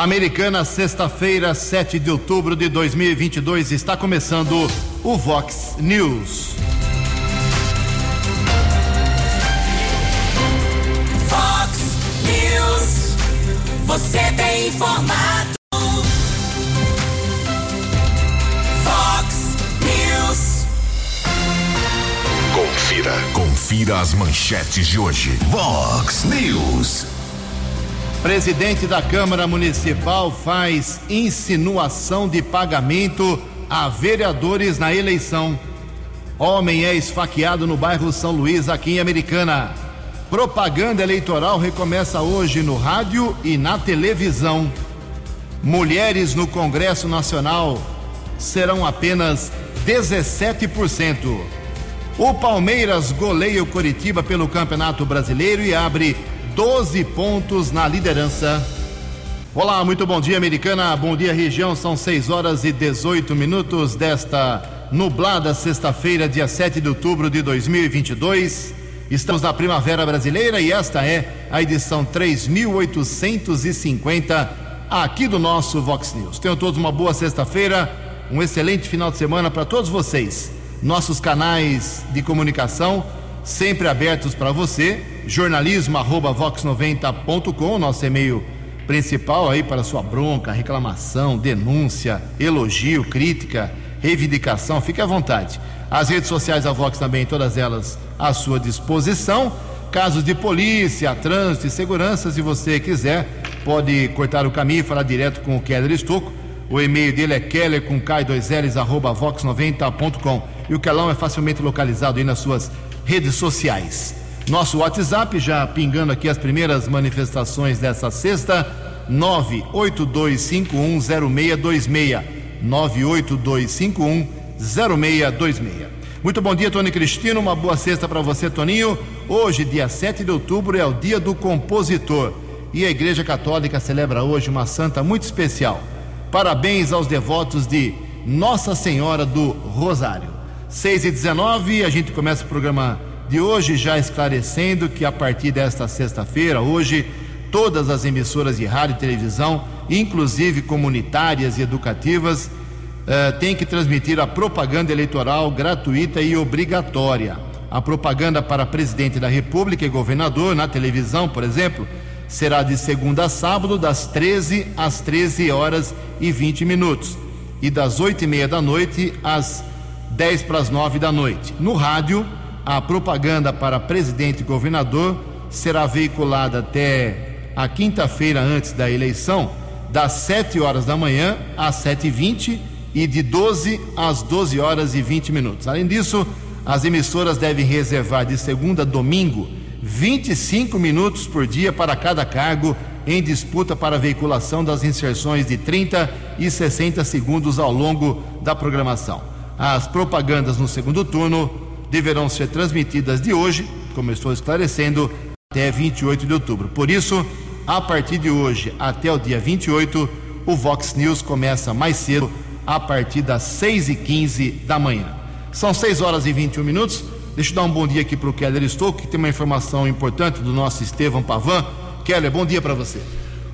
Americana, sexta-feira, 7 de outubro de 2022, está começando o Vox News. Vox News. Você tem informado. Vox News. Confira. Confira as manchetes de hoje. Vox News. Presidente da Câmara Municipal faz insinuação de pagamento a vereadores na eleição. Homem é esfaqueado no bairro São Luís, aqui em Americana. Propaganda eleitoral recomeça hoje no rádio e na televisão. Mulheres no Congresso Nacional serão apenas 17%. O Palmeiras goleia o Coritiba pelo Campeonato Brasileiro e abre 12 pontos na liderança. Olá, muito bom dia, Americana. Bom dia, região. São 6 horas e 18 minutos desta nublada sexta-feira, dia 7 de outubro de 2022. Estamos na Primavera Brasileira e esta é a edição 3850 aqui do nosso Vox News. Tenham todos uma boa sexta-feira, um excelente final de semana para todos vocês. Nossos canais de comunicação sempre abertos para você. Jornalismo arroba vox90.com, nosso e-mail principal aí para sua bronca, reclamação, denúncia, elogio, crítica, reivindicação, fique à vontade. As redes sociais da Vox também, todas elas à sua disposição. Casos de polícia, trânsito e segurança, se você quiser, pode cortar o caminho e falar direto com o Keller Estocco. O e-mail dele é keller com k2ls arroba vox90.com e o Kelão é facilmente localizado aí nas suas redes sociais. Nosso WhatsApp já pingando aqui as primeiras manifestações dessa sexta, 982510626. 982510626. Muito bom dia, Tony Cristino. Uma boa sexta para você, Toninho. Hoje, dia 7 de outubro, é o dia do compositor. E a Igreja Católica celebra hoje uma santa muito especial. Parabéns aos devotos de Nossa Senhora do Rosário. 6 e 19 a gente começa o programa de hoje já esclarecendo que a partir desta sexta-feira, hoje, todas as emissoras de rádio e televisão, inclusive comunitárias e educativas, eh, têm que transmitir a propaganda eleitoral gratuita e obrigatória. A propaganda para presidente da República e governador na televisão, por exemplo, será de segunda a sábado, das 13 às 13 horas e 20 minutos, e das 8 e meia da noite às 10 para as 9 da noite. No rádio, a propaganda para presidente e governador será veiculada até a quinta-feira antes da eleição, das 7 horas da manhã às 7h20 e de 12 às 12 horas e 20 minutos. Além disso, as emissoras devem reservar de segunda a domingo 25 minutos por dia para cada cargo em disputa para a veiculação das inserções de 30 e 60 segundos ao longo da programação. As propagandas no segundo turno deverão ser transmitidas de hoje, como estou esclarecendo, até 28 de outubro. Por isso, a partir de hoje até o dia 28, o Vox News começa mais cedo, a partir das 6h15 da manhã. São 6 horas e 21 minutos. Deixa eu dar um bom dia aqui para o Keller Stouck, que tem uma informação importante do nosso Estevão Pavan. Keller, bom dia para você.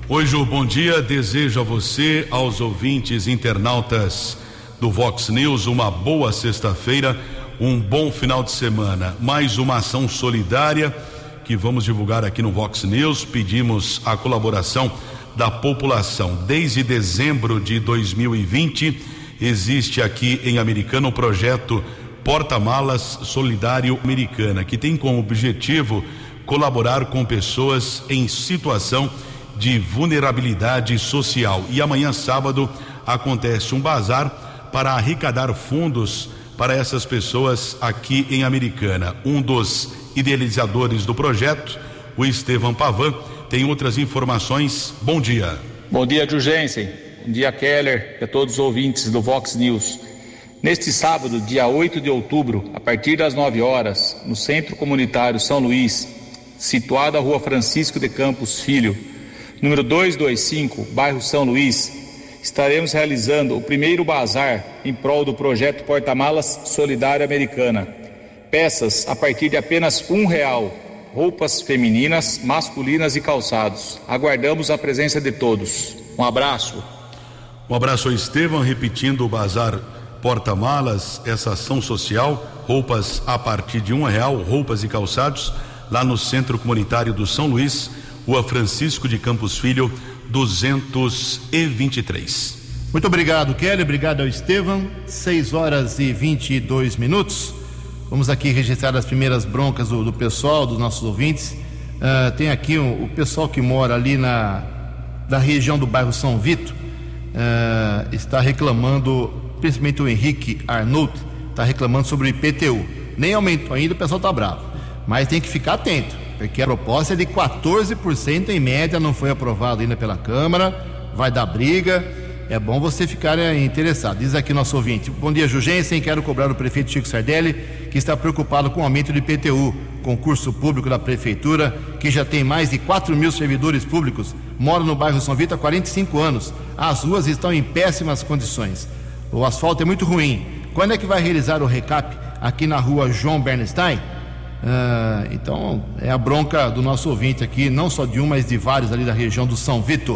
Oi, Ju, bom dia. Desejo a você, aos ouvintes internautas do Vox News, uma boa sexta-feira, um bom final de semana. Mais uma ação solidária que vamos divulgar aqui no Vox News. Pedimos a colaboração da população. Desde dezembro de 2020, existe aqui em Americana o projeto Porta-Malas Solidário Americana, que tem como objetivo colaborar com pessoas em situação de vulnerabilidade social. E amanhã, sábado, acontece um bazar para arrecadar fundos para essas pessoas aqui em Americana. Um dos idealizadores do projeto, o Estevam Pavan, tem outras informações. Bom dia. Bom dia, Jurgensen. Bom dia, Keller e a todos os ouvintes do Vox News. Neste sábado, dia 8 de outubro, a partir das 9 horas, no Centro Comunitário São Luís, situado à Rua Francisco de Campos Filho, número 225, bairro São Luís, estaremos realizando o primeiro bazar em prol do projeto Porta-Malas Solidária Americana. Peças a partir de apenas um real, roupas femininas, masculinas e calçados. Aguardamos a presença de todos. Um abraço. Um abraço ao Estevam, repetindo o Bazar Porta-Malas, essa ação social, roupas a partir de um real, roupas e calçados, lá no Centro Comunitário do São Luís, Rua Francisco de Campos Filho, 223. Muito obrigado, Kelly. Obrigado ao Estevam. 6 horas e 22 minutos. Vamos aqui registrar as primeiras broncas do, do pessoal, dos nossos ouvintes. Uh, tem aqui o, o, pessoal que mora ali na da região do bairro São Vito. Uh, está reclamando, principalmente o Henrique Arnold, está reclamando sobre o IPTU. Nem aumentou ainda, o pessoal está bravo. Mas tem que ficar atento, porque a proposta é de 14% em média, não foi aprovado ainda pela Câmara, vai dar briga é bom você ficar é, interessado. Diz aqui nosso ouvinte: Bom dia, Jugensen. Quero cobrar o prefeito Chico Sardelli, que está preocupado com o aumento do IPTU, concurso público da prefeitura, que já tem mais de 4 mil servidores públicos, mora no bairro São Vito há 45 anos. As ruas estão em péssimas condições. O asfalto é muito ruim. Quando é que vai realizar o recap aqui na rua João Bernstein? Ah, então, é a bronca do nosso ouvinte aqui, não só de um, mas de vários ali da região do São Vito.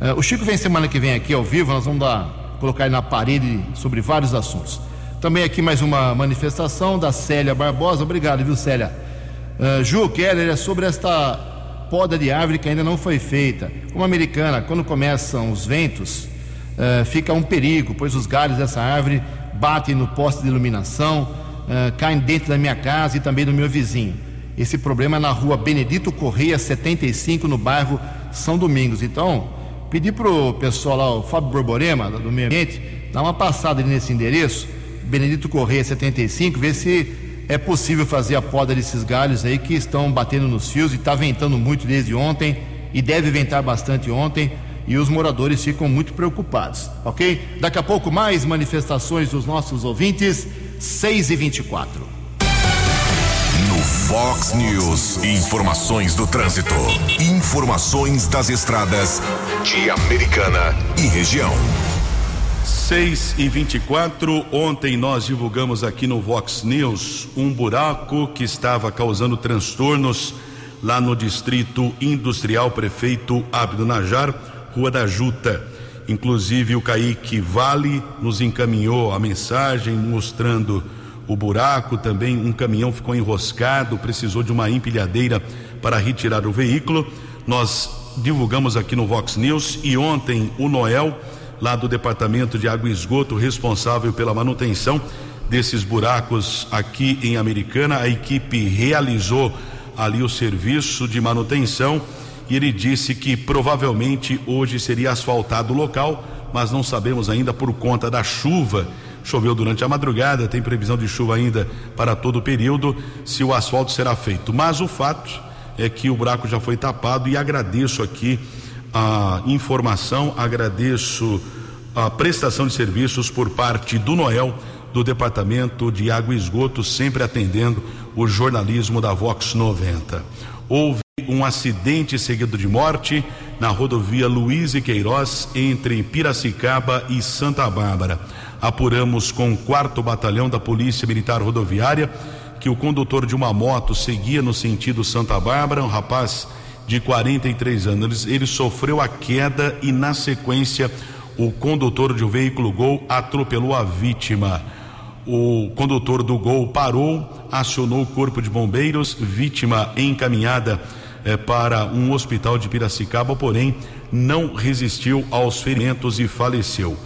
Uh, o Chico vem semana que vem aqui ao vivo, nós vamos dar, colocar ele na parede sobre vários assuntos. Também aqui mais uma manifestação da Célia Barbosa. Obrigado, viu, Célia? Uh, Ju Keller é sobre esta poda de árvore que ainda não foi feita. Como americana, quando começam os ventos, uh, fica um perigo, pois os galhos dessa árvore batem no poste de iluminação, uh, caem dentro da minha casa e também do meu vizinho. Esse problema é na rua Benedito Correia 75, no bairro São Domingos. Então, Pedi pro pessoal lá, o Fábio Borborema, do meio ambiente, dar uma passada nesse endereço, Benedito Correia 75, ver se é possível fazer a poda desses galhos aí que estão batendo nos fios e está ventando muito desde ontem e deve ventar bastante ontem e os moradores ficam muito preocupados, ok? Daqui a pouco mais manifestações dos nossos ouvintes, 6 e 24 Fox News. Informações do trânsito. Informações das estradas de Americana e região. 6 e 24 ontem nós divulgamos aqui no Vox News um buraco que estava causando transtornos lá no distrito industrial prefeito Abdo Najar, Rua da Juta. Inclusive o Kaique Vale nos encaminhou a mensagem mostrando o buraco, também um caminhão ficou enroscado, precisou de uma empilhadeira para retirar o veículo. Nós divulgamos aqui no Vox News e ontem o Noel, lá do Departamento de Água e Esgoto, responsável pela manutenção desses buracos aqui em Americana, a equipe realizou ali o serviço de manutenção e ele disse que provavelmente hoje seria asfaltado o local, mas não sabemos ainda por conta da chuva Choveu durante a madrugada, tem previsão de chuva ainda para todo o período, se o asfalto será feito. Mas o fato é que o buraco já foi tapado e agradeço aqui a informação, agradeço a prestação de serviços por parte do Noel, do Departamento de Água e Esgoto, sempre atendendo o jornalismo da Vox 90. Houve um acidente seguido de morte na rodovia Luiz e Queiroz, entre Piracicaba e Santa Bárbara apuramos com o quarto batalhão da Polícia Militar Rodoviária que o condutor de uma moto seguia no sentido Santa Bárbara, um rapaz de 43 anos. Ele, ele sofreu a queda e, na sequência, o condutor de um veículo Gol atropelou a vítima. O condutor do Gol parou, acionou o corpo de bombeiros, vítima encaminhada eh, para um hospital de Piracicaba, porém não resistiu aos ferimentos e faleceu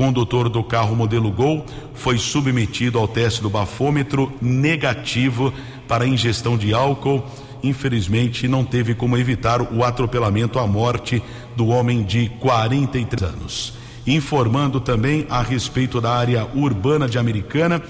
condutor do carro modelo Gol foi submetido ao teste do bafômetro negativo para ingestão de álcool. Infelizmente, não teve como evitar o atropelamento à morte do homem de 43 anos. Informando também a respeito da área urbana de Americana,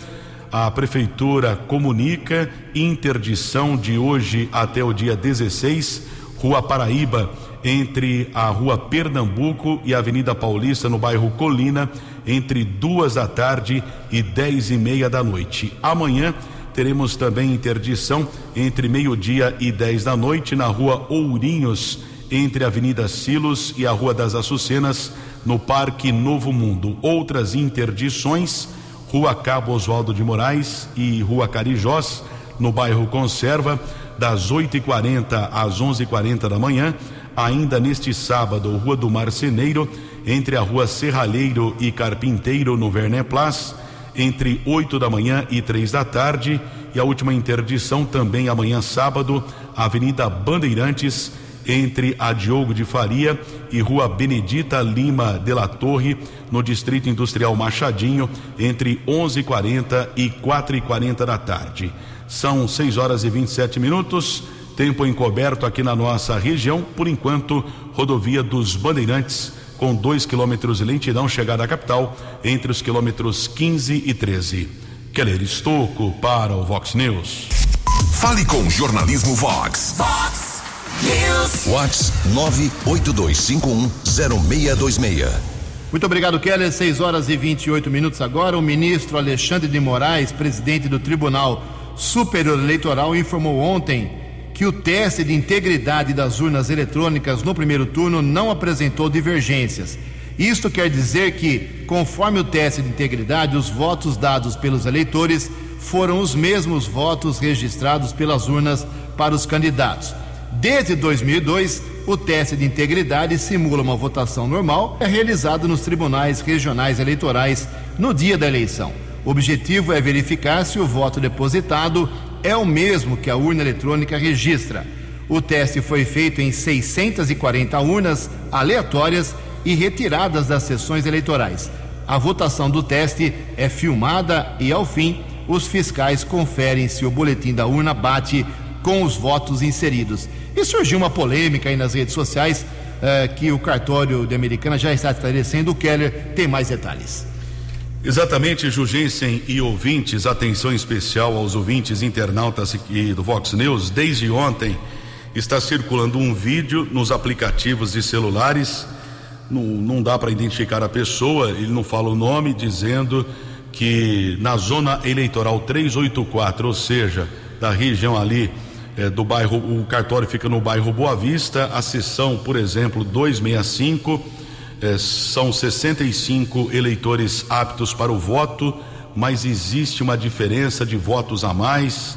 a prefeitura comunica interdição de hoje até o dia 16, Rua Paraíba entre a Rua Pernambuco e a Avenida Paulista, no bairro Colina, entre duas da tarde e dez e meia da noite. Amanhã teremos também interdição entre meio-dia e dez da noite na Rua Ourinhos, entre a Avenida Silos e a Rua das Açucenas, no Parque Novo Mundo. Outras interdições, Rua Cabo Oswaldo de Moraes e Rua Carijós, no bairro Conserva, das 8h40 às 11h40 da manhã Ainda neste sábado, Rua do Marceneiro, entre a Rua Serralheiro e Carpinteiro, no Verné Place, entre 8 da manhã e três da tarde. E a última interdição também amanhã, sábado, Avenida Bandeirantes, entre a Diogo de Faria e Rua Benedita Lima de la Torre, no Distrito Industrial Machadinho, entre 11h40 e 4h40 da tarde. São 6 horas e 27 minutos. Tempo encoberto aqui na nossa região. Por enquanto, rodovia dos Bandeirantes, com 2 quilômetros de lentidão, chegada à capital, entre os quilômetros 15 e 13. Keller Estocco para o Vox News. Fale com o Jornalismo Vox. Vox Vox 982510626. Muito obrigado, Keller. 6 horas e 28 minutos agora. O ministro Alexandre de Moraes, presidente do Tribunal Superior Eleitoral, informou ontem que o teste de integridade das urnas eletrônicas no primeiro turno não apresentou divergências. Isto quer dizer que, conforme o teste de integridade, os votos dados pelos eleitores foram os mesmos votos registrados pelas urnas para os candidatos. Desde 2002, o teste de integridade simula uma votação normal, é realizado nos tribunais regionais eleitorais no dia da eleição. O objetivo é verificar se o voto depositado é o mesmo que a urna eletrônica registra. O teste foi feito em 640 urnas aleatórias e retiradas das sessões eleitorais. A votação do teste é filmada e, ao fim, os fiscais conferem se o boletim da urna bate com os votos inseridos. E surgiu uma polêmica aí nas redes sociais eh, que o cartório de Americana já está esclarecendo. O Keller tem mais detalhes. Exatamente, Jugensen e ouvintes, atenção especial aos ouvintes internautas do Vox News. Desde ontem está circulando um vídeo nos aplicativos de celulares. Não, não dá para identificar a pessoa, ele não fala o nome, dizendo que na zona eleitoral 384, ou seja, da região ali eh, do bairro, o cartório fica no bairro Boa Vista, a sessão, por exemplo, 265 eh, são 65 eleitores aptos para o voto, mas existe uma diferença de votos a mais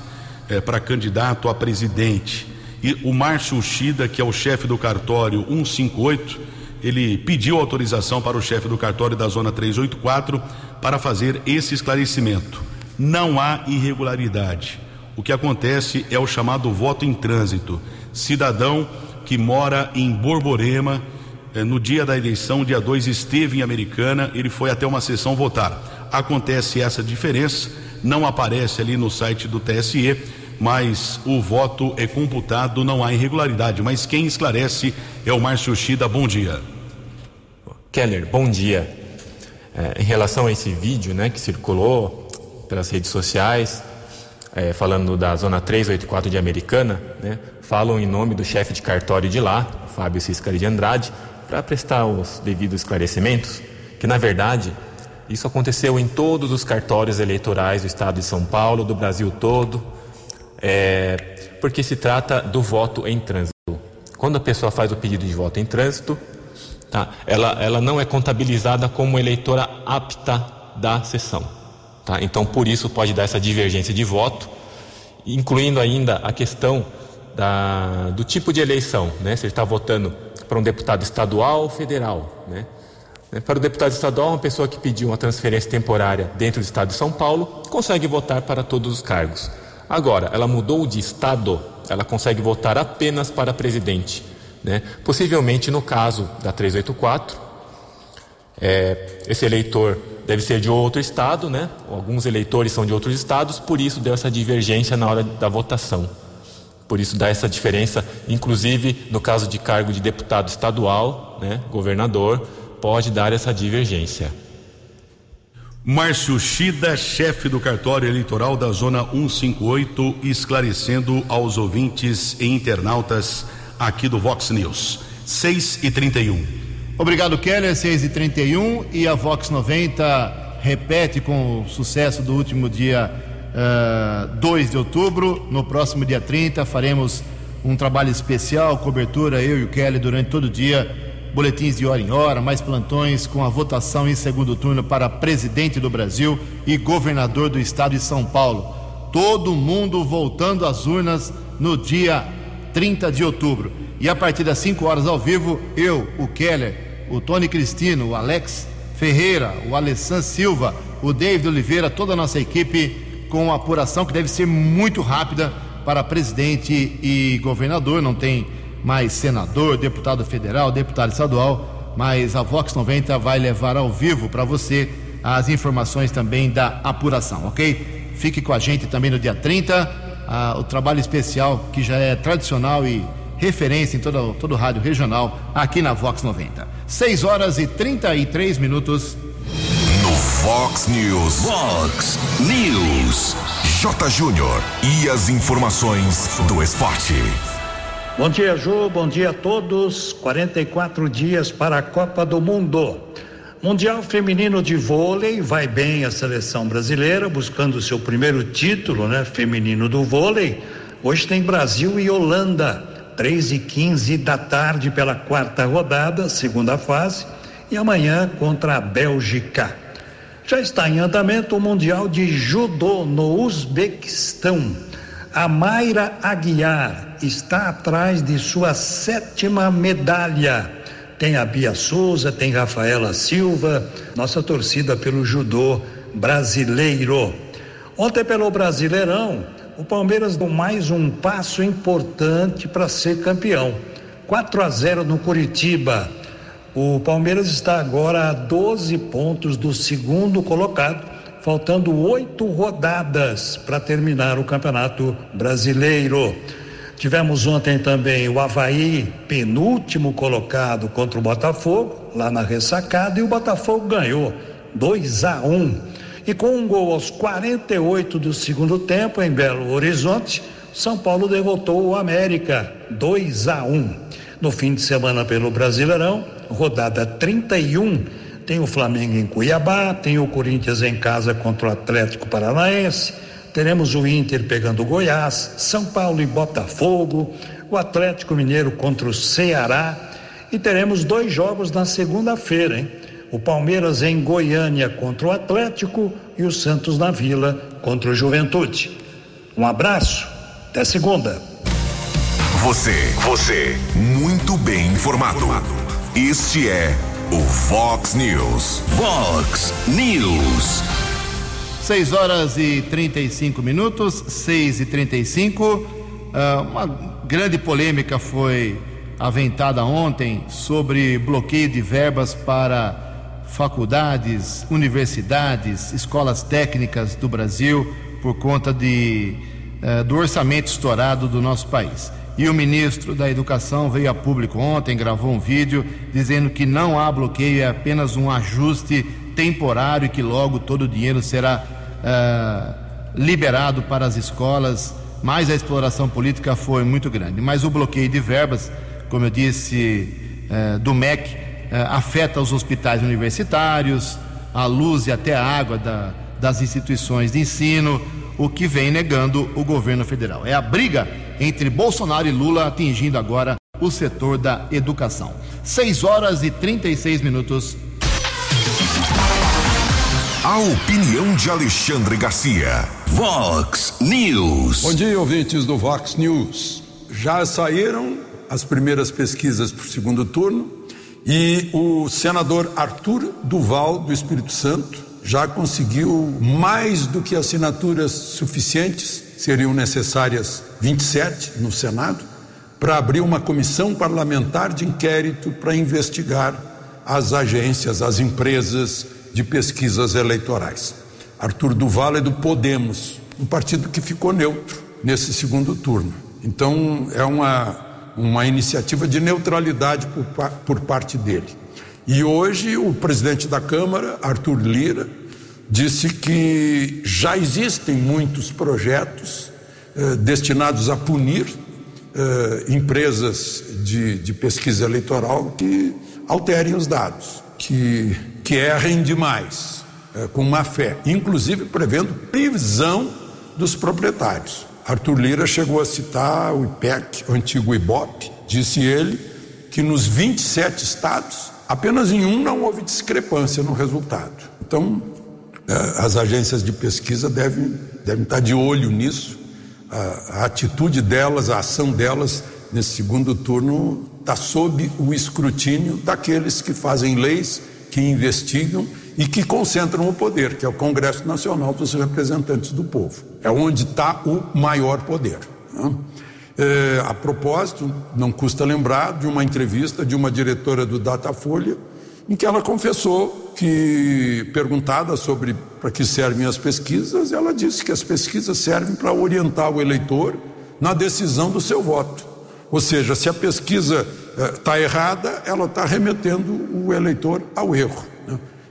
eh, para candidato a presidente. E o Márcio Ushida, que é o chefe do cartório 158, ele pediu autorização para o chefe do cartório da zona 384 para fazer esse esclarecimento. Não há irregularidade. O que acontece é o chamado voto em trânsito. Cidadão que mora em Borborema, eh, no dia da eleição, dia 2, esteve em Americana, ele foi até uma sessão votar. Acontece essa diferença, não aparece ali no site do TSE, mas o voto é computado, não há irregularidade. Mas quem esclarece é o Márcio Shida. Bom dia. Keller, bom dia. É, em relação a esse vídeo né, que circulou pelas redes sociais, é, falando da Zona 384 de Americana, né, falam em nome do chefe de cartório de lá, Fábio Ciscari de Andrade, para prestar os devidos esclarecimentos, que na verdade isso aconteceu em todos os cartórios eleitorais do estado de São Paulo, do Brasil todo, é, porque se trata do voto em trânsito. Quando a pessoa faz o pedido de voto em trânsito, tá, ela, ela não é contabilizada como eleitora apta da sessão. Tá? Então, por isso, pode dar essa divergência de voto, incluindo ainda a questão da, do tipo de eleição, né? se ele está votando para um deputado estadual ou federal. Né? Para o deputado estadual, uma pessoa que pediu uma transferência temporária dentro do estado de São Paulo consegue votar para todos os cargos. Agora, ela mudou de estado, ela consegue votar apenas para presidente. Né? Possivelmente, no caso da 384, é, esse eleitor deve ser de outro estado, né? Alguns eleitores são de outros estados, por isso deu essa divergência na hora da votação. Por isso dá essa diferença, inclusive no caso de cargo de deputado estadual, né, governador, pode dar essa divergência. Márcio Shida, chefe do cartório eleitoral da Zona 158, esclarecendo aos ouvintes e internautas aqui do Vox News. 6 e 31. Obrigado, Keller. 6 e 31 e a Vox 90 repete com o sucesso do último dia uh, 2 de outubro. No próximo dia 30 faremos um trabalho especial, cobertura, eu e o Kelly durante todo o dia boletins de hora em hora, mais plantões com a votação em segundo turno para presidente do Brasil e governador do estado de São Paulo. Todo mundo voltando às urnas no dia 30 de outubro. E a partir das 5 horas ao vivo, eu, o Keller, o Tony Cristino, o Alex Ferreira, o Alessandro Silva, o David Oliveira, toda a nossa equipe com uma apuração que deve ser muito rápida para presidente e governador. Não tem mais senador, deputado federal, deputado estadual, mas a Vox 90 vai levar ao vivo para você as informações também da apuração, ok? Fique com a gente também no dia 30. Ah, o trabalho especial que já é tradicional e referência em todo, todo o rádio regional aqui na Vox 90. 6 horas e 33 minutos. No Fox News. Fox News. J. Júnior. E as informações do esporte. Bom dia, Ju. Bom dia a todos. 44 dias para a Copa do Mundo. Mundial Feminino de Vôlei, vai bem a seleção brasileira, buscando seu primeiro título, né? Feminino do vôlei. Hoje tem Brasil e Holanda, 3 e 15 da tarde pela quarta rodada, segunda fase, e amanhã contra a Bélgica. Já está em andamento o Mundial de Judô no Uzbequistão. A Mayra Aguiar está atrás de sua sétima medalha tem a Bia Souza, tem Rafaela Silva, nossa torcida pelo judô brasileiro. Ontem pelo Brasileirão, o Palmeiras deu mais um passo importante para ser campeão. 4 a 0 no Curitiba. O Palmeiras está agora a 12 pontos do segundo colocado, faltando oito rodadas para terminar o Campeonato Brasileiro. Tivemos ontem também o Havaí, penúltimo colocado contra o Botafogo, lá na ressacada, e o Botafogo ganhou 2 a 1. E com um gol aos 48 do segundo tempo, em Belo Horizonte, São Paulo derrotou o América 2 a 1. No fim de semana pelo Brasileirão, rodada 31, tem o Flamengo em Cuiabá, tem o Corinthians em casa contra o Atlético Paranaense teremos o Inter pegando o Goiás, São Paulo e Botafogo, o Atlético Mineiro contra o Ceará e teremos dois jogos na segunda-feira, hein? O Palmeiras em Goiânia contra o Atlético e o Santos na Vila contra o Juventude. Um abraço, até segunda. Você, você, muito bem informado. Este é o Fox News. Fox News. 6 horas e 35 minutos, 6 e 35. Uh, uma grande polêmica foi aventada ontem sobre bloqueio de verbas para faculdades, universidades, escolas técnicas do Brasil por conta de, uh, do orçamento estourado do nosso país. E o ministro da Educação veio a público ontem, gravou um vídeo dizendo que não há bloqueio, é apenas um ajuste temporário e que logo todo o dinheiro será uh, liberado para as escolas, mas a exploração política foi muito grande. Mas o bloqueio de verbas, como eu disse, uh, do MEC, afeta os hospitais universitários, a luz e até a água da, das instituições de ensino, o que vem negando o governo federal. É a briga entre Bolsonaro e Lula atingindo agora o setor da educação. 6 horas e 36 minutos. A opinião de Alexandre Garcia. Vox News. Bom dia, ouvintes do Vox News. Já saíram as primeiras pesquisas para o segundo turno e o senador Arthur Duval, do Espírito Santo, já conseguiu mais do que assinaturas suficientes, seriam necessárias 27 no Senado, para abrir uma comissão parlamentar de inquérito para investigar as agências, as empresas de pesquisas eleitorais. Arthur Duval é do Podemos, um partido que ficou neutro nesse segundo turno. Então, é uma, uma iniciativa de neutralidade por, por parte dele. E hoje, o presidente da Câmara, Arthur Lira, disse que já existem muitos projetos eh, destinados a punir eh, empresas de, de pesquisa eleitoral que alterem os dados, que que errem demais, é, com má fé, inclusive prevendo prisão dos proprietários. Arthur Lira chegou a citar o IPEC, o antigo IBOP, disse ele que nos 27 estados, apenas em um não houve discrepância no resultado. Então, é, as agências de pesquisa devem, devem estar de olho nisso, a, a atitude delas, a ação delas nesse segundo turno, está sob o escrutínio daqueles que fazem leis, que investigam e que concentram o poder, que é o Congresso Nacional dos Representantes do Povo. É onde está o maior poder. Né? É, a propósito, não custa lembrar de uma entrevista de uma diretora do Datafolha, em que ela confessou que, perguntada sobre para que servem as pesquisas, ela disse que as pesquisas servem para orientar o eleitor na decisão do seu voto. Ou seja, se a pesquisa está eh, errada, ela está remetendo o eleitor ao erro.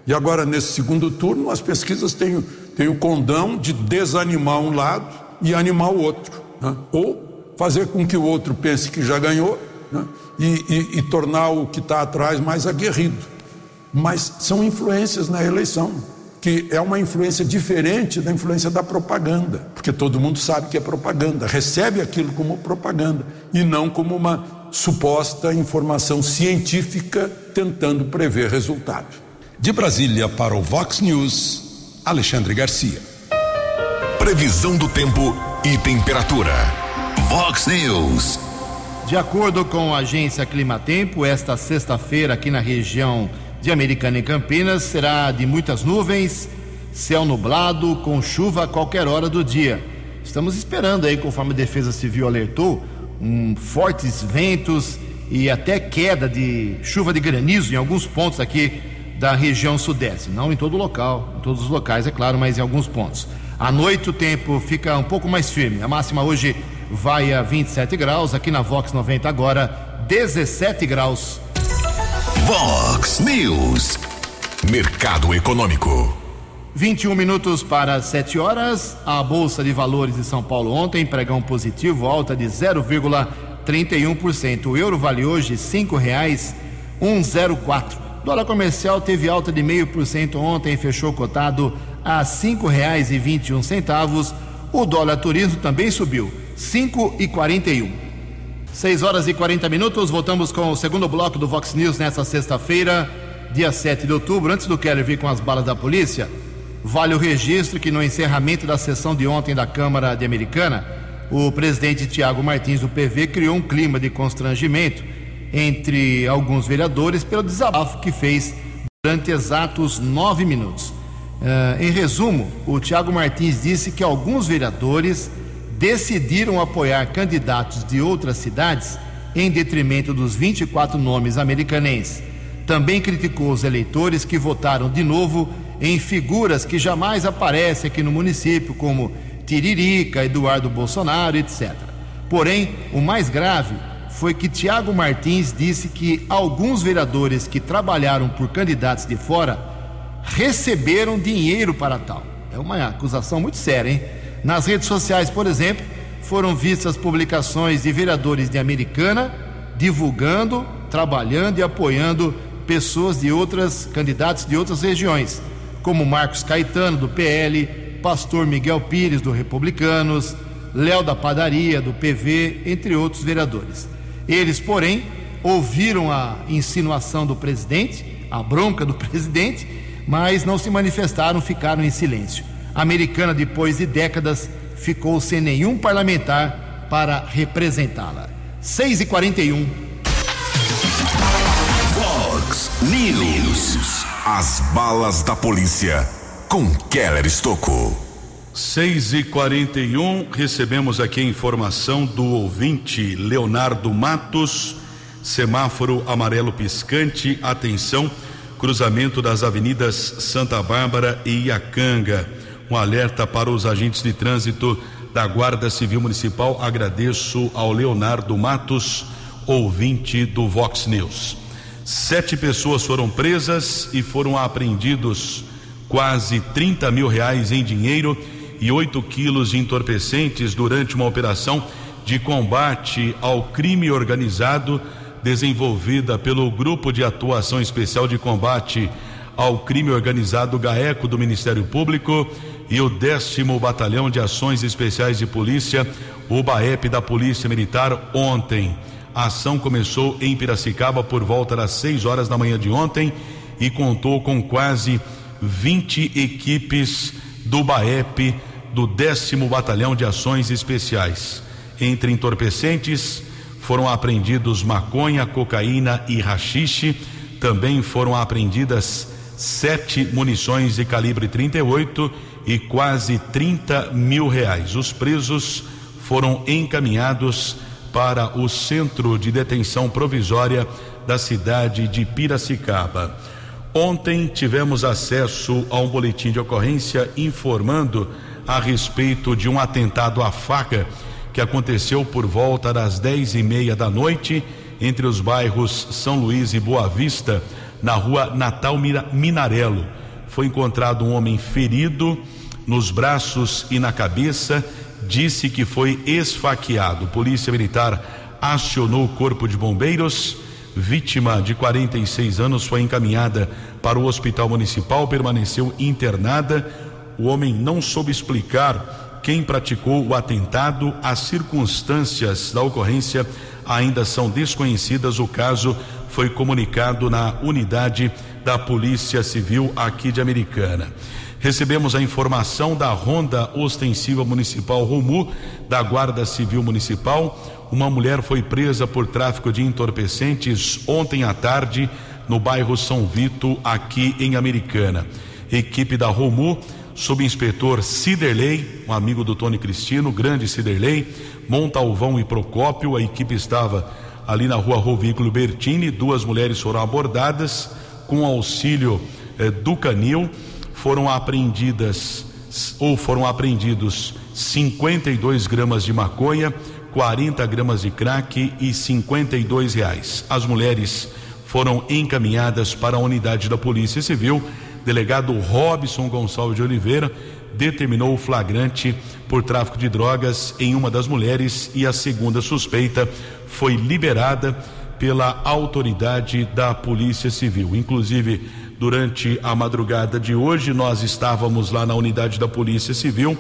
E agora, nesse segundo turno, as pesquisas têm, têm o condão de desanimar um lado e animar o outro. Né? Ou fazer com que o outro pense que já ganhou né? e, e, e tornar o que está atrás mais aguerrido. Mas são influências na eleição que é uma influência diferente da influência da propaganda, porque todo mundo sabe que é propaganda, recebe aquilo como propaganda e não como uma suposta informação científica tentando prever resultado. De Brasília para o Vox News, Alexandre Garcia. Previsão do tempo e temperatura. Vox News. De acordo com a agência Climatempo, esta sexta-feira aqui na região de Americana e Campinas será de muitas nuvens, céu nublado, com chuva a qualquer hora do dia. Estamos esperando aí, conforme a Defesa Civil alertou, um, fortes ventos e até queda de chuva de granizo em alguns pontos aqui da região sudeste. Não em todo o local, em todos os locais, é claro, mas em alguns pontos. À noite o tempo fica um pouco mais firme. A máxima hoje vai a 27 graus, aqui na Vox 90 agora 17 graus. Vox News. Mercado Econômico. 21 minutos para 7 horas. A Bolsa de Valores de São Paulo ontem, pregão positivo, alta de 0,31%. O euro vale hoje R$ 5,104. Dólar comercial teve alta de 0,5% ontem, fechou cotado a R$ 5,21. O dólar turismo também subiu, R$ 5,41. 6 horas e 40 minutos, voltamos com o segundo bloco do Vox News nessa sexta-feira, dia 7 de outubro. Antes do Keller vir com as balas da polícia, vale o registro que no encerramento da sessão de ontem da Câmara de Americana, o presidente Tiago Martins do PV criou um clima de constrangimento entre alguns vereadores pelo desabafo que fez durante exatos nove minutos. Uh, em resumo, o Tiago Martins disse que alguns vereadores decidiram apoiar candidatos de outras cidades em detrimento dos 24 nomes americanenses. Também criticou os eleitores que votaram de novo em figuras que jamais aparecem aqui no município, como Tiririca, Eduardo Bolsonaro, etc. Porém, o mais grave foi que Tiago Martins disse que alguns vereadores que trabalharam por candidatos de fora receberam dinheiro para tal. É uma acusação muito séria, hein? Nas redes sociais, por exemplo, foram vistas publicações de vereadores de Americana divulgando, trabalhando e apoiando pessoas de outras candidatos de outras regiões, como Marcos Caetano do PL, Pastor Miguel Pires do Republicanos, Léo da Padaria do PV, entre outros vereadores. Eles, porém, ouviram a insinuação do presidente, a bronca do presidente, mas não se manifestaram, ficaram em silêncio americana, depois de décadas, ficou sem nenhum parlamentar para representá-la. 6 e 41 Fox News. As balas da polícia com Keller Estocou. 6 e 41 recebemos aqui a informação do ouvinte Leonardo Matos, semáforo amarelo piscante, atenção, cruzamento das avenidas Santa Bárbara e Iacanga um alerta para os agentes de trânsito da Guarda Civil Municipal. Agradeço ao Leonardo Matos, ouvinte do Vox News. Sete pessoas foram presas e foram apreendidos quase 30 mil reais em dinheiro e 8 quilos de entorpecentes durante uma operação de combate ao crime organizado desenvolvida pelo Grupo de Atuação Especial de Combate ao Crime Organizado GAECO do Ministério Público e o décimo Batalhão de Ações Especiais de Polícia, o BAEP da Polícia Militar, ontem. A ação começou em Piracicaba por volta das 6 horas da manhã de ontem e contou com quase 20 equipes do BAEP do décimo Batalhão de Ações Especiais. Entre entorpecentes, foram apreendidos maconha, cocaína e rachixe. Também foram apreendidas sete munições de calibre 38 e quase 30 mil reais. Os presos foram encaminhados para o centro de detenção provisória da cidade de Piracicaba. Ontem tivemos acesso a um boletim de ocorrência informando a respeito de um atentado à faca que aconteceu por volta das dez e meia da noite entre os bairros São Luís e Boa Vista, na rua Natal Minarelo. Foi encontrado um homem ferido nos braços e na cabeça, disse que foi esfaqueado. Polícia Militar acionou o corpo de bombeiros. Vítima de 46 anos foi encaminhada para o hospital municipal, permaneceu internada. O homem não soube explicar quem praticou o atentado. As circunstâncias da ocorrência ainda são desconhecidas. O caso foi comunicado na unidade da Polícia Civil aqui de Americana. Recebemos a informação da Ronda Ostensiva Municipal Romu, da Guarda Civil Municipal. Uma mulher foi presa por tráfico de entorpecentes ontem à tarde no bairro São Vito, aqui em Americana. Equipe da Romu, subinspetor Ciderley, um amigo do Tony Cristino, grande Ciderley, Montalvão e Procópio. A equipe estava ali na rua Rovículo Bertini. Duas mulheres foram abordadas com auxílio eh, do canil foram apreendidas ou foram apreendidos 52 gramas de maconha, 40 gramas de crack e 52 reais. As mulheres foram encaminhadas para a unidade da Polícia Civil. Delegado Robson Gonçalves de Oliveira determinou o flagrante por tráfico de drogas em uma das mulheres e a segunda suspeita foi liberada pela autoridade da Polícia Civil. Inclusive, durante a madrugada de hoje, nós estávamos lá na unidade da Polícia Civil.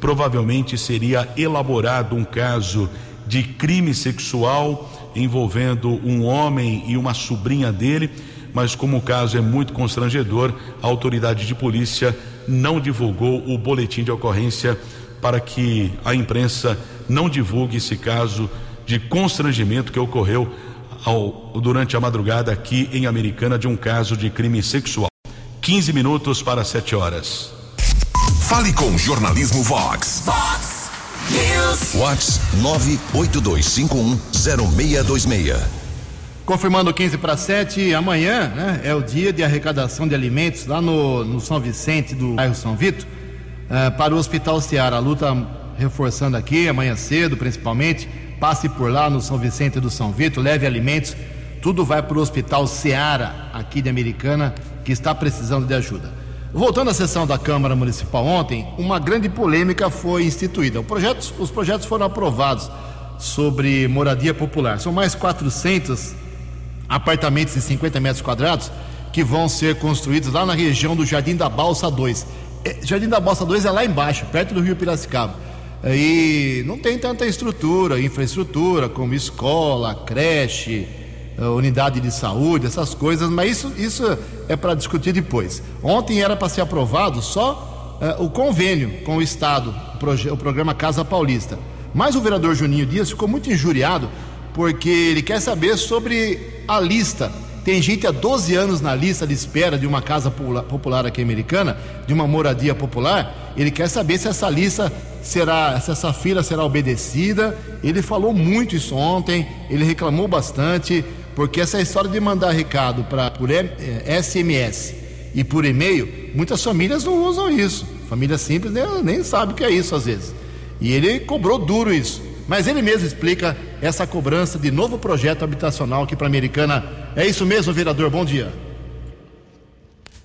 Provavelmente seria elaborado um caso de crime sexual envolvendo um homem e uma sobrinha dele, mas como o caso é muito constrangedor, a autoridade de polícia não divulgou o boletim de ocorrência para que a imprensa não divulgue esse caso de constrangimento que ocorreu ao, durante a madrugada aqui em Americana de um caso de crime sexual. 15 minutos para 7 horas. Fale com Jornalismo Vox. Vox News. Vox 982510626. Confirmando 15 para 7, amanhã né, é o dia de arrecadação de alimentos lá no, no São Vicente do bairro São Vito, uh, para o Hospital Ceará. A luta reforçando aqui, amanhã cedo principalmente, passe por lá no São Vicente do São Vito, leve alimentos, tudo vai para o Hospital Seara, aqui de Americana, que está precisando de ajuda. Voltando à sessão da Câmara Municipal ontem, uma grande polêmica foi instituída. Projeto, os projetos foram aprovados sobre moradia popular. São mais 400 apartamentos de 50 metros quadrados que vão ser construídos lá na região do Jardim da Balsa 2. É, Jardim da Balsa 2 é lá embaixo, perto do Rio Piracicaba e não tem tanta estrutura, infraestrutura como escola, creche, eh, unidade de saúde, essas coisas, mas isso, isso é para discutir depois. Ontem era para ser aprovado só uh, o convênio com o Estado, o, o programa Casa Paulista. Mas o vereador Juninho Dias ficou muito injuriado porque ele quer saber sobre a lista tem gente há 12 anos na lista de espera de uma casa popular aqui americana, de uma moradia popular. Ele quer saber se essa lista será, se essa fila será obedecida. Ele falou muito isso ontem, ele reclamou bastante, porque essa história de mandar recado para por SMS eh, e por e-mail, muitas famílias não usam isso. Família simples nem, nem sabe o que é isso às vezes. E ele cobrou duro isso. Mas ele mesmo explica essa cobrança de novo projeto habitacional aqui para Americana. É isso mesmo, vereador? Bom dia.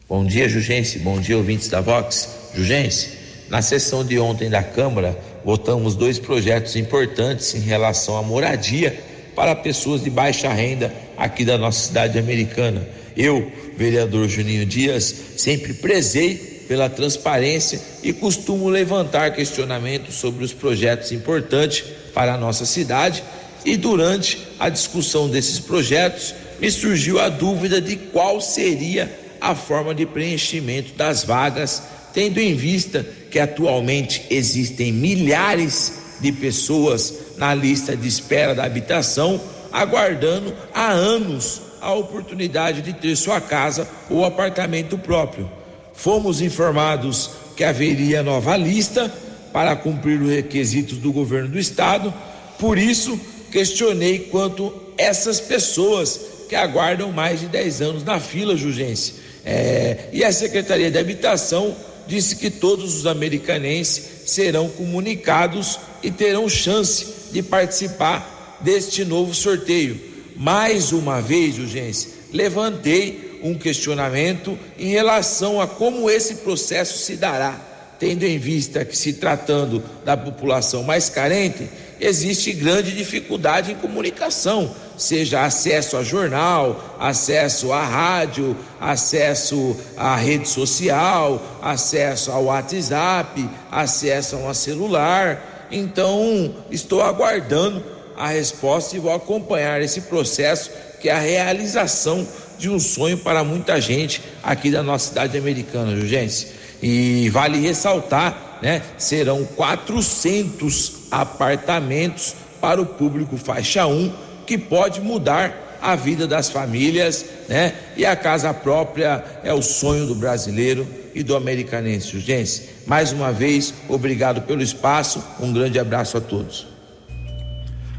Bom dia, Jugense. Bom dia, ouvintes da Vox. Jugense, na sessão de ontem da Câmara, votamos dois projetos importantes em relação à moradia para pessoas de baixa renda aqui da nossa cidade americana. Eu, vereador Juninho Dias, sempre prezei pela transparência e costumo levantar questionamentos sobre os projetos importantes para a nossa cidade. E durante a discussão desses projetos, me surgiu a dúvida de qual seria a forma de preenchimento das vagas, tendo em vista que atualmente existem milhares de pessoas na lista de espera da habitação, aguardando há anos a oportunidade de ter sua casa ou apartamento próprio. Fomos informados que haveria nova lista para cumprir os requisitos do governo do estado, por isso questionei quanto essas pessoas que aguardam mais de 10 anos na fila, Jugense. É, e a Secretaria de Habitação disse que todos os americanenses serão comunicados e terão chance de participar deste novo sorteio. Mais uma vez, urgência, levantei um questionamento em relação a como esse processo se dará, tendo em vista que, se tratando da população mais carente, existe grande dificuldade em comunicação, seja acesso a jornal, acesso à rádio, acesso à rede social, acesso ao WhatsApp, acesso a um celular. Então, estou aguardando a resposta e vou acompanhar esse processo que é a realização de um sonho para muita gente aqui da nossa cidade americana, Jurgência. E vale ressaltar né, serão 400 apartamentos para o público faixa 1, que pode mudar a vida das famílias, né? E a casa própria é o sonho do brasileiro e do americanense. Urgência. Mais uma vez, obrigado pelo espaço. Um grande abraço a todos.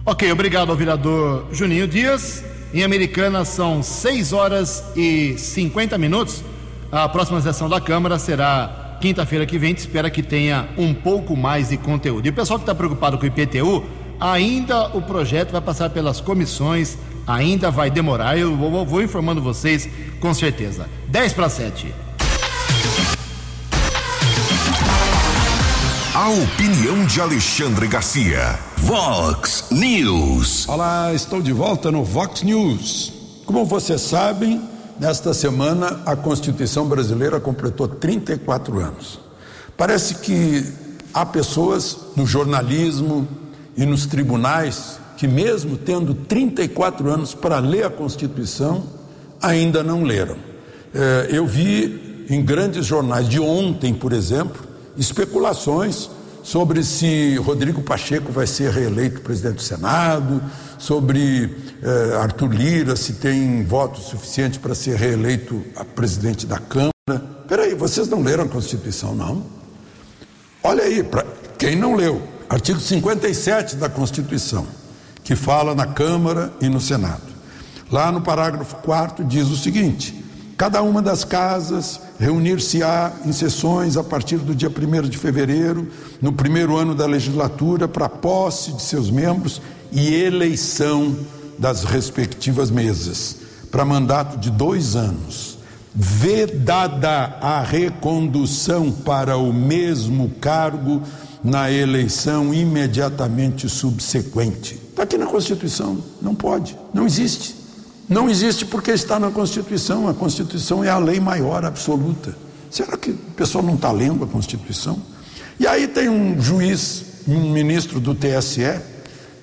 Ok, obrigado ao vereador Juninho Dias. Em Americana são 6 horas e 50 minutos. A próxima sessão da Câmara será quinta-feira que vem, a gente espera que tenha um pouco mais de conteúdo. E o pessoal que está preocupado com o IPTU, ainda o projeto vai passar pelas comissões, ainda vai demorar. Eu vou, vou informando vocês com certeza. 10 para 7. A opinião de Alexandre Garcia. Vox News. Olá, estou de volta no Vox News. Como vocês sabem, Nesta semana, a Constituição brasileira completou 34 anos. Parece que há pessoas no jornalismo e nos tribunais que, mesmo tendo 34 anos para ler a Constituição, ainda não leram. É, eu vi em grandes jornais de ontem, por exemplo, especulações sobre se Rodrigo Pacheco vai ser reeleito presidente do Senado, sobre eh, Arthur Lira, se tem votos suficientes para ser reeleito presidente da Câmara. Peraí, vocês não leram a Constituição, não? Olha aí, para quem não leu, artigo 57 da Constituição, que fala na Câmara e no Senado. Lá no parágrafo 4 diz o seguinte: cada uma das casas reunir-se-á em sessões a partir do dia 1 de fevereiro, no primeiro ano da legislatura, para posse de seus membros e eleição das respectivas mesas, para mandato de dois anos. Vedada a recondução para o mesmo cargo na eleição imediatamente subsequente. Está aqui na Constituição, não pode, não existe. Não existe porque está na Constituição, a Constituição é a lei maior absoluta. Será que o pessoal não está lendo a Constituição? E aí tem um juiz, um ministro do TSE,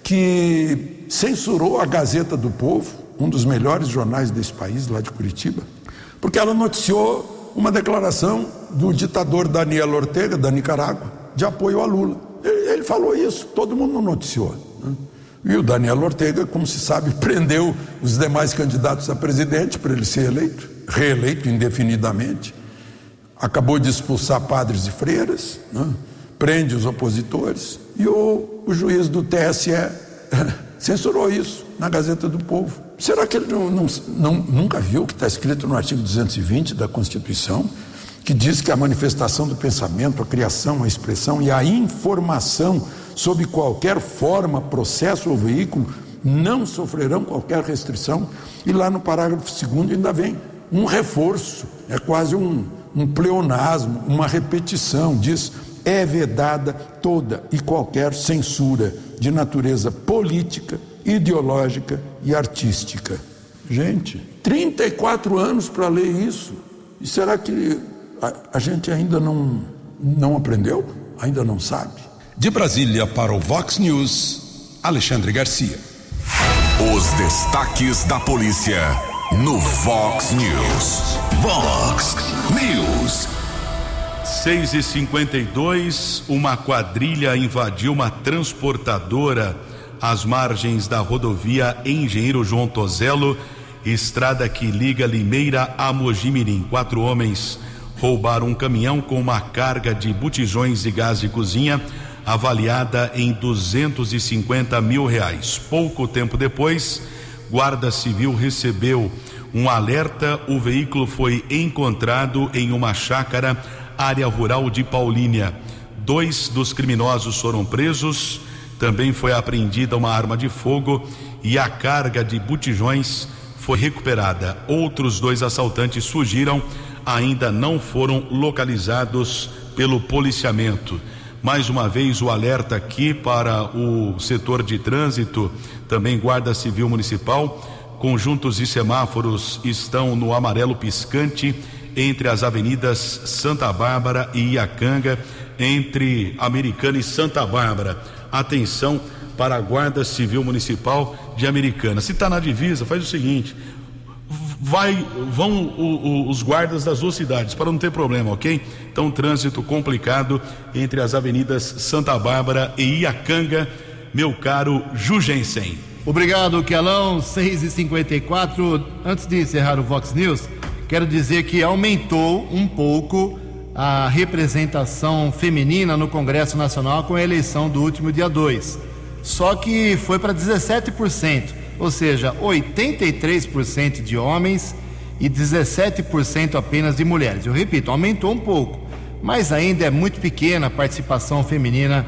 que censurou a Gazeta do Povo, um dos melhores jornais desse país, lá de Curitiba, porque ela noticiou uma declaração do ditador Daniel Ortega, da Nicarágua, de apoio a Lula. Ele, falou isso, todo mundo noticiou. E o Daniel Ortega, como se sabe, prendeu os demais candidatos a presidente para ele ser eleito, reeleito indefinidamente. Acabou de expulsar padres e freiras, né? prende os opositores. E o, o juiz do TSE censurou isso na Gazeta do Povo. Será que ele não, não, não, nunca viu o que está escrito no artigo 220 da Constituição, que diz que a manifestação do pensamento, a criação, a expressão e a informação sob qualquer forma, processo ou veículo não sofrerão qualquer restrição? E lá no parágrafo 2 ainda vem um reforço, é quase um, um pleonasmo, uma repetição, diz é vedada toda e qualquer censura de natureza política, ideológica e artística. Gente, 34 anos para ler isso. E será que a, a, gente ainda não, não aprendeu? Ainda não sabe? De Brasília para o Vox News, Alexandre Garcia. Os destaques da polícia no Vox News. Vox News. 6 e 52 uma quadrilha invadiu uma transportadora às margens da rodovia Engenheiro João Tozelo, estrada que liga Limeira a Mojimirim. Quatro homens roubaram um caminhão com uma carga de botijões de gás de cozinha avaliada em 250 mil reais. Pouco tempo depois, Guarda Civil recebeu um alerta. O veículo foi encontrado em uma chácara, área rural de Paulínia. Dois dos criminosos foram presos. Também foi apreendida uma arma de fogo e a carga de botijões foi recuperada. Outros dois assaltantes fugiram, ainda não foram localizados pelo policiamento. Mais uma vez o alerta aqui para o setor de trânsito, também Guarda Civil Municipal. Conjuntos e semáforos estão no amarelo piscante entre as avenidas Santa Bárbara e Iacanga, entre Americana e Santa Bárbara. Atenção para a Guarda Civil Municipal de Americana. Se está na divisa, faz o seguinte: vai, vão o, o, os guardas das duas cidades, para não ter problema, ok? Então, trânsito complicado entre as avenidas Santa Bárbara e Iacanga, meu caro Jugensen. Obrigado, Quelão, 6 e 54 Antes de encerrar o Vox News, quero dizer que aumentou um pouco a representação feminina no Congresso Nacional com a eleição do último dia 2. Só que foi para 17% ou seja, 83% de homens e 17% apenas de mulheres. Eu repito, aumentou um pouco, mas ainda é muito pequena a participação feminina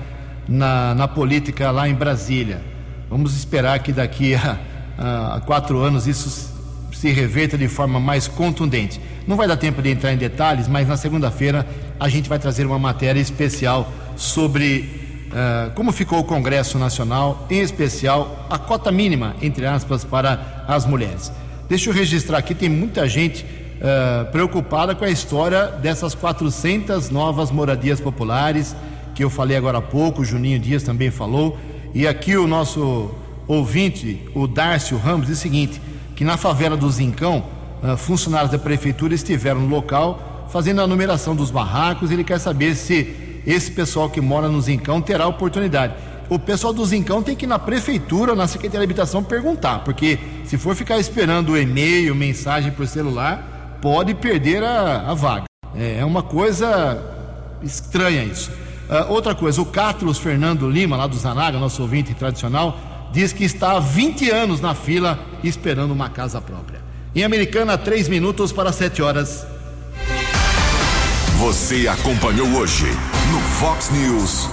na, na política lá em Brasília. Vamos esperar que daqui a, a, a quatro anos isso se reverta de forma mais contundente. Não vai dar tempo de entrar em detalhes, mas na segunda-feira a gente vai trazer uma matéria especial sobre uh, como ficou o Congresso Nacional, em especial a cota mínima, entre aspas, para as mulheres. Deixa eu registrar aqui, tem muita gente uh, preocupada com a história dessas 400 novas moradias populares que eu falei agora há pouco, o Juninho Dias também falou, e aqui o nosso ouvinte, o Dárcio Ramos, diz o seguinte, que na favela do Zincão, uh, funcionários da prefeitura estiveram no local fazendo a numeração dos barracos, ele quer saber se esse pessoal que mora no Zincão terá oportunidade. O pessoal do Zincão tem que ir na prefeitura, na Secretaria de Habitação perguntar, porque se for ficar esperando o e-mail, mensagem por celular, pode perder a, a vaga. É, é uma coisa estranha isso. Uh, outra coisa, o Cátulos Fernando Lima, lá do Zanaga, nosso ouvinte tradicional, diz que está há 20 anos na fila esperando uma casa própria. Em Americana, 3 minutos para 7 horas. Você acompanhou hoje no Fox News.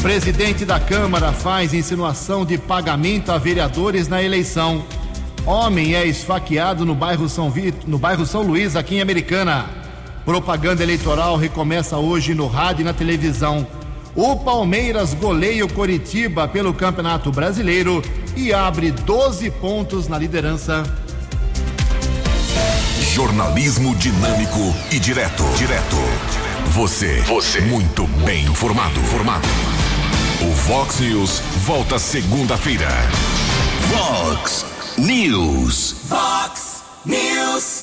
Presidente da Câmara faz insinuação de pagamento a vereadores na eleição. Homem é esfaqueado no bairro São, Vito, no bairro São Luís, aqui em Americana. Propaganda eleitoral recomeça hoje no rádio e na televisão. O Palmeiras goleia o Coritiba pelo Campeonato Brasileiro e abre 12 pontos na liderança. Jornalismo dinâmico e direto. Direto. Você. Você. Muito bem informado. Formado. O Vox News volta segunda-feira. Vox News. Vox News.